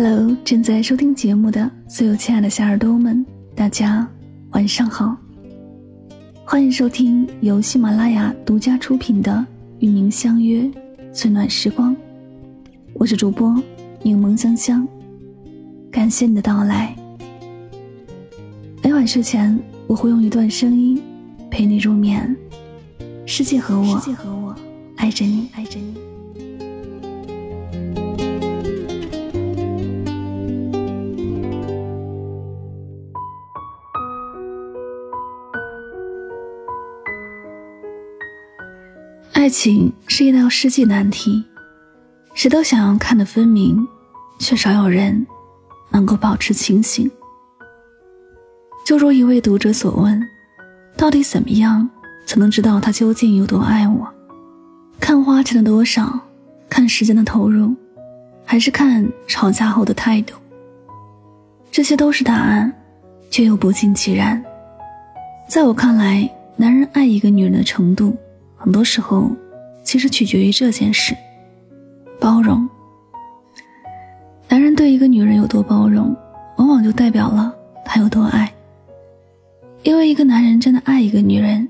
Hello，正在收听节目的所有亲爱的小耳朵们，大家晚上好，欢迎收听由喜马拉雅独家出品的《与您相约最暖时光》，我是主播柠檬香香，感谢你的到来。每晚睡前，我会用一段声音陪你入眠。世界和我，世界和我爱着你，爱着你。爱情是一道世纪难题，谁都想要看得分明，却少有人能够保持清醒。就如一位读者所问：“到底怎么样才能知道他究竟有多爱我？看花钱的多少，看时间的投入，还是看吵架后的态度？这些都是答案，却又不尽其然。在我看来，男人爱一个女人的程度。”很多时候，其实取决于这件事：包容。男人对一个女人有多包容，往往就代表了他有多爱。因为一个男人真的爱一个女人，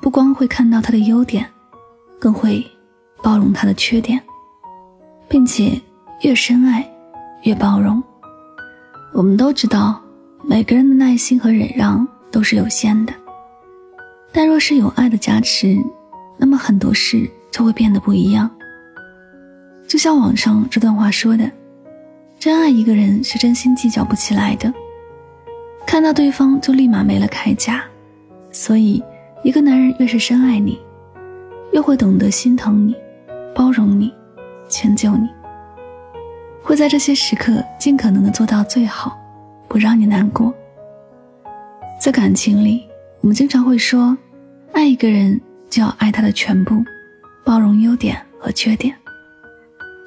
不光会看到她的优点，更会包容她的缺点，并且越深爱越包容。我们都知道，每个人的耐心和忍让都是有限的，但若是有爱的加持。那么很多事就会变得不一样。就像网上这段话说的：“真爱一个人是真心计较不起来的，看到对方就立马没了铠甲。所以，一个男人越是深爱你，越会懂得心疼你、包容你、迁就你，会在这些时刻尽可能的做到最好，不让你难过。在感情里，我们经常会说，爱一个人。”就要爱他的全部，包容优点和缺点。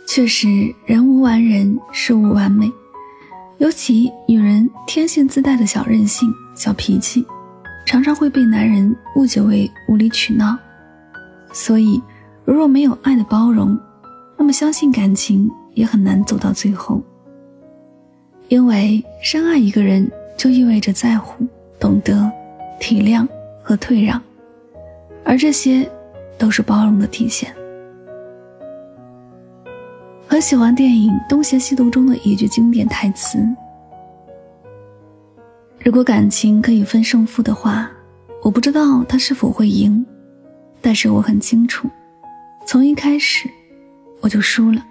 确实，人无完人，事无完美。尤其女人天性自带的小任性、小脾气，常常会被男人误解为无理取闹。所以，如若没有爱的包容，那么相信感情也很难走到最后。因为深爱一个人，就意味着在乎、懂得、体谅和退让。而这些，都是包容的体现。很喜欢电影《东邪西毒》中的一句经典台词：“如果感情可以分胜负的话，我不知道他是否会赢，但是我很清楚，从一开始我就输了。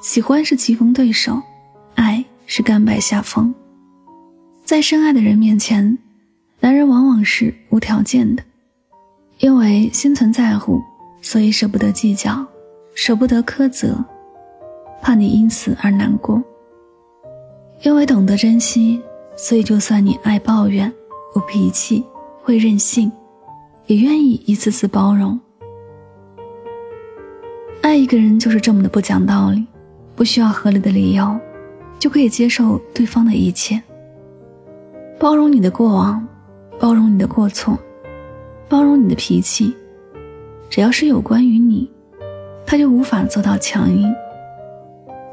喜欢是棋逢对手，爱是甘拜下风。在深爱的人面前，男人往往是无条件的。”因为心存在乎，所以舍不得计较，舍不得苛责，怕你因此而难过。因为懂得珍惜，所以就算你爱抱怨、有脾气、会任性，也愿意一次次包容。爱一个人就是这么的不讲道理，不需要合理的理由，就可以接受对方的一切，包容你的过往，包容你的过错。包容你的脾气，只要是有关于你，他就无法做到强硬。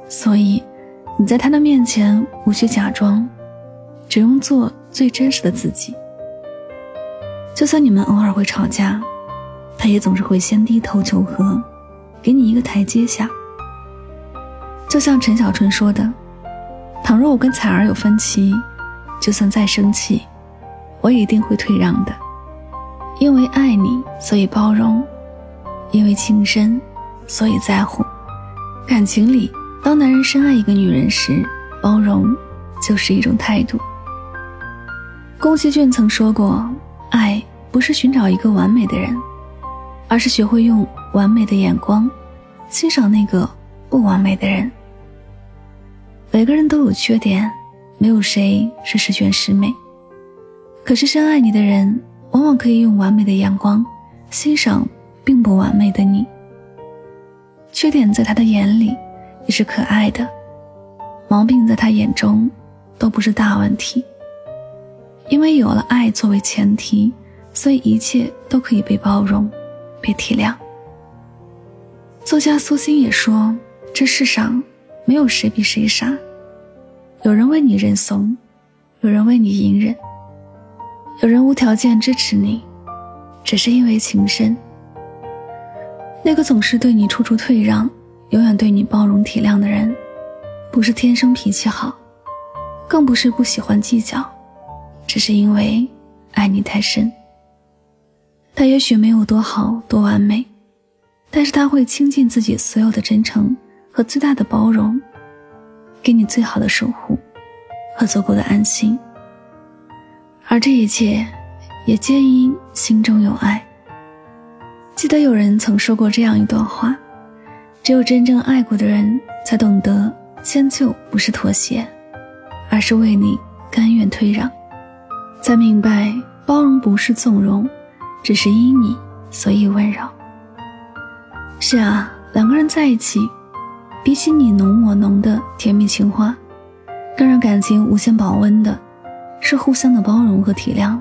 所以，你在他的面前无需假装，只用做最真实的自己。就算你们偶尔会吵架，他也总是会先低头求和，给你一个台阶下。就像陈小春说的：“倘若我跟彩儿有分歧，就算再生气，我也一定会退让的。”因为爱你，所以包容；因为情深，所以在乎。感情里，当男人深爱一个女人时，包容就是一种态度。宫崎骏曾说过：“爱不是寻找一个完美的人，而是学会用完美的眼光欣赏那个不完美的人。”每个人都有缺点，没有谁是十全十美。可是深爱你的人。往往可以用完美的眼光欣赏并不完美的你。缺点在他的眼里也是可爱的，毛病在他眼中都不是大问题。因为有了爱作为前提，所以一切都可以被包容、被体谅。作家苏欣也说：“这世上没有谁比谁傻。有人为你认怂，有人为你隐忍，有人无条件支持你，只是因为情深。那个总是对你处处退让，永远对你包容体谅的人，不是天生脾气好，更不是不喜欢计较，只是因为爱你太深。他也许没有多好多完美，但是他会倾尽自己所有的真诚和最大的包容，给你最好的守护和足够的安心。而这一切，也皆因心中有爱。记得有人曾说过这样一段话：只有真正爱过的人，才懂得迁就不是妥协，而是为你甘愿退让；才明白包容不是纵容，只是因你所以温柔。是啊，两个人在一起，比起你浓我浓的甜蜜情话，更让感情无限保温的，是互相的包容和体谅。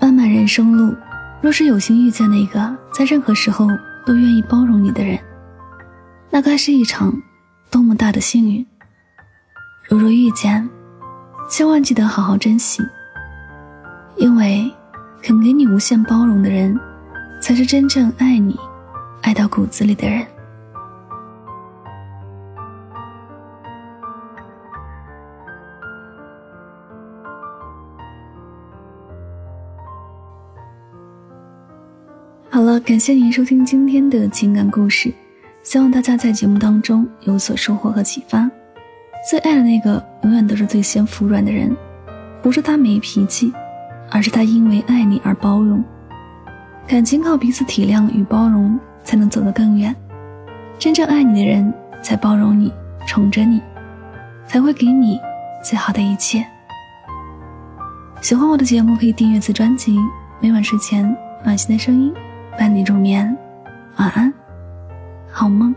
漫漫人生路。若是有幸遇见那个在任何时候都愿意包容你的人，那该是一场多么大的幸运！如若遇见，千万记得好好珍惜，因为肯给你无限包容的人，才是真正爱你、爱到骨子里的人。感谢您收听今天的情感故事，希望大家在节目当中有所收获和启发。最爱的那个永远都是最先服软的人，不是他没脾气，而是他因为爱你而包容。感情靠彼此体谅与包容才能走得更远，真正爱你的人才包容你、宠着你，才会给你最好的一切。喜欢我的节目可以订阅此专辑，每晚睡前暖心的声音。伴你入眠，晚安，好梦。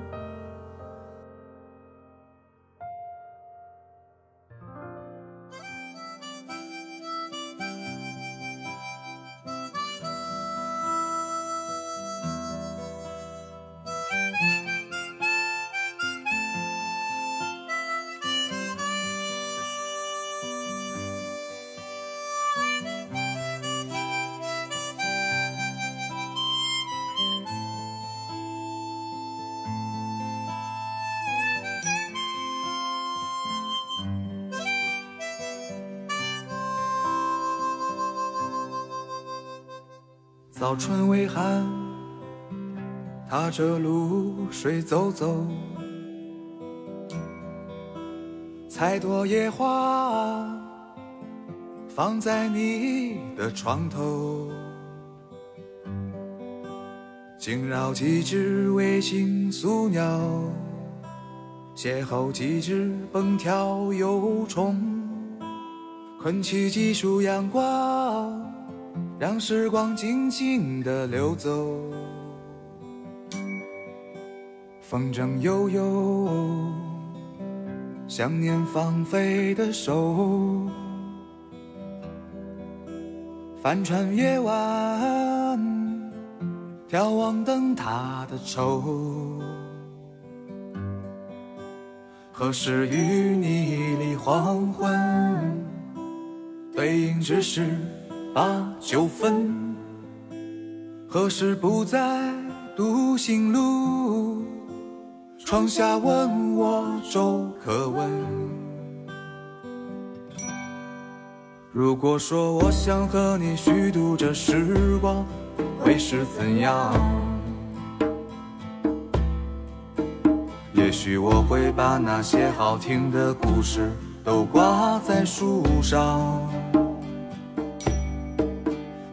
早春微寒，踏着露水走走，采朵野花放在你的床头，惊扰几只卫星宿鸟，邂逅几只蹦跳游虫，困起几束阳光。让时光静静地流走，风筝悠悠，想念放飞的手，帆船夜晚，眺望灯塔的愁，何时与你离黄昏？背影只是。把酒分，何时不再独行路？窗下问我粥可温。如果说我想和你虚度这时光，会是怎样？也许我会把那些好听的故事都挂在树上。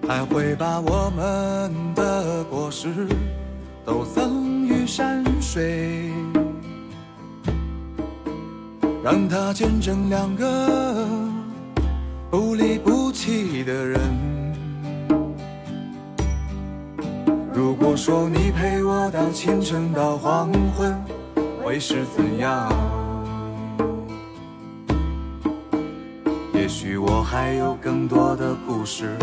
还会把我们的果实都赠予山水，让它见证两个不离不弃的人。如果说你陪我到清晨到黄昏，会是怎样？也许我还有更多的故事。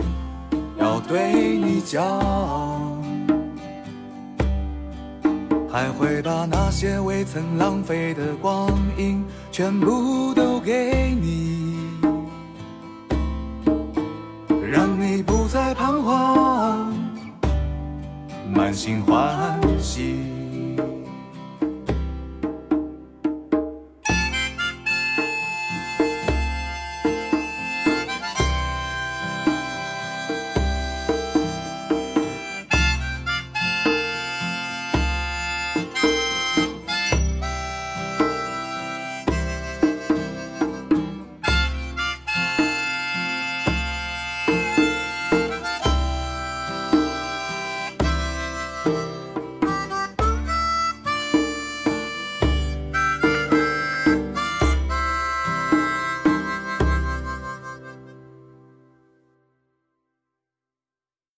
要对你讲，还会把那些未曾浪费的光阴全部都给你，让你不再彷徨，满心欢喜。